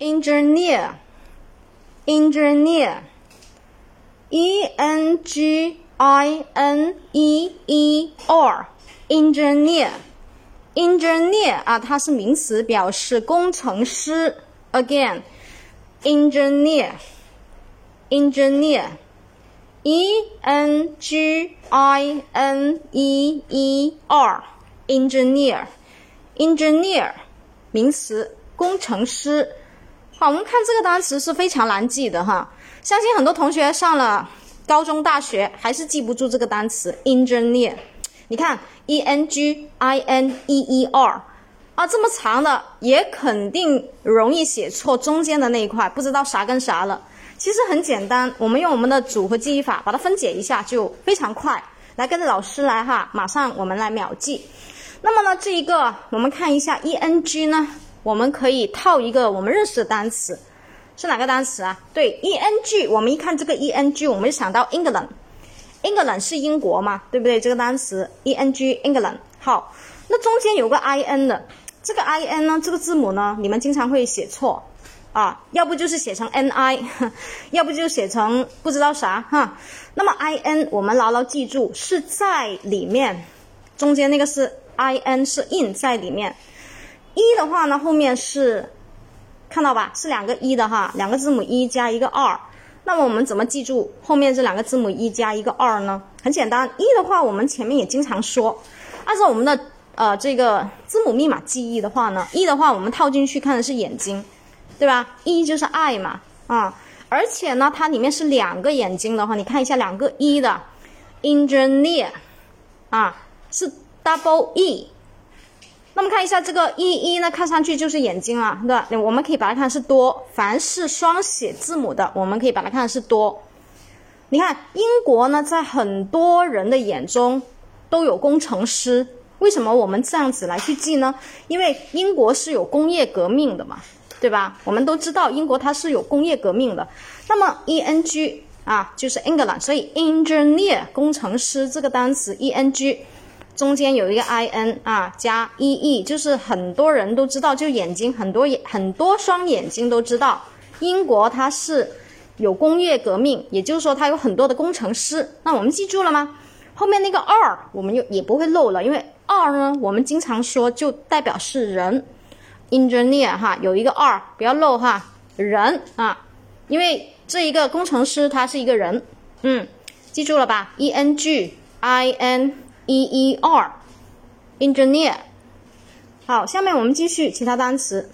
engineer，engineer，e n g i n e e r，engineer，engineer 啊，它是名词，表示工程师。Again，engineer，engineer，e n g i n e e r，engineer，engineer，名词，工程师。 好，我们看这个单词是非常难记的哈，相信很多同学上了高中、大学还是记不住这个单词 engineer。你看 e n g i n e e r 啊，这么长的也肯定容易写错中间的那一块，不知道啥跟啥了。其实很简单，我们用我们的组合记忆法把它分解一下就非常快。来跟着老师来哈，马上我们来秒记。那么呢，这一个我们看一下 e n g 呢。我们可以套一个我们认识的单词，是哪个单词啊？对，e n g。我们一看这个 e n g，我们就想到 England，England 是英国嘛，对不对？这个单词 e n g England。好，那中间有个 i n 的，这个 i n 呢，这个字母呢，你们经常会写错啊，要不就是写成 n i，要不就写成不知道啥哈。那么 i n 我们牢牢记住是在里面，中间那个是 i n 是 in 在里面。一的话呢，后面是看到吧？是两个一的哈，两个字母一加一个二。那么我们怎么记住后面这两个字母一加一个二呢？很简单，一的话我们前面也经常说，按照我们的呃这个字母密码记忆的话呢，一的话我们套进去看的是眼睛，对吧？一就是 I 嘛，啊，而且呢它里面是两个眼睛的话，你看一下两个一的，engineer，啊是 double E。那么看一下这个一一呢，看上去就是眼睛啊，对吧？我们可以把它看是多。凡是双写字母的，我们可以把它看是多。你看英国呢，在很多人的眼中都有工程师。为什么我们这样子来去记呢？因为英国是有工业革命的嘛，对吧？我们都知道英国它是有工业革命的。那么 e n g 啊，就是 England，所以 engineer 工程师这个单词 e n g。中间有一个 i n 啊，加 e e，就是很多人都知道，就眼睛很多眼很多双眼睛都知道，英国它是有工业革命，也就是说它有很多的工程师。那我们记住了吗？后面那个二我们又也不会漏了，因为二呢我们经常说就代表是人，engineer 哈有一个二不要漏哈，人啊，因为这一个工程师他是一个人，嗯，记住了吧？e n g i n E E R，engineer。好，下面我们继续其他单词。